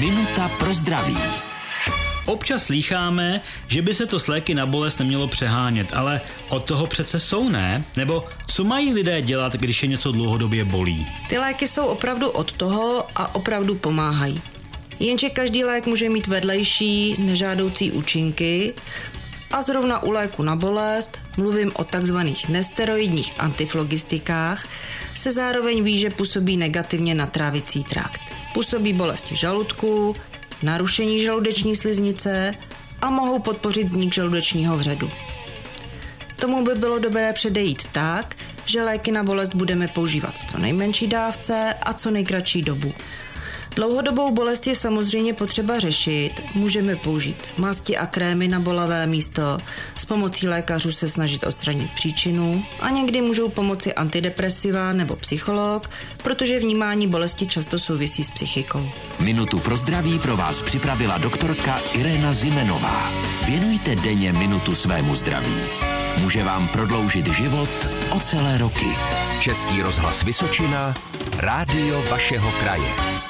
Minuta pro zdraví. Občas slýcháme, že by se to s léky na bolest nemělo přehánět, ale od toho přece jsou ne? Nebo co mají lidé dělat, když je něco dlouhodobě bolí? Ty léky jsou opravdu od toho a opravdu pomáhají. Jenže každý lék může mít vedlejší, nežádoucí účinky a zrovna u léku na bolest, mluvím o takzvaných nesteroidních antiflogistikách, se zároveň ví, že působí negativně na trávicí trakt. Působí bolesti žaludku, narušení žaludeční sliznice a mohou podpořit vznik žaludečního vředu. Tomu by bylo dobré předejít tak, že léky na bolest budeme používat v co nejmenší dávce a co nejkratší dobu. Dlouhodobou bolest je samozřejmě potřeba řešit. Můžeme použít masti a krémy na bolavé místo, s pomocí lékařů se snažit odstranit příčinu a někdy můžou pomoci antidepresiva nebo psycholog, protože vnímání bolesti často souvisí s psychikou. Minutu pro zdraví pro vás připravila doktorka Irena Zimenová. Věnujte denně minutu svému zdraví. Může vám prodloužit život o celé roky. Český rozhlas Vysočina, rádio vašeho kraje.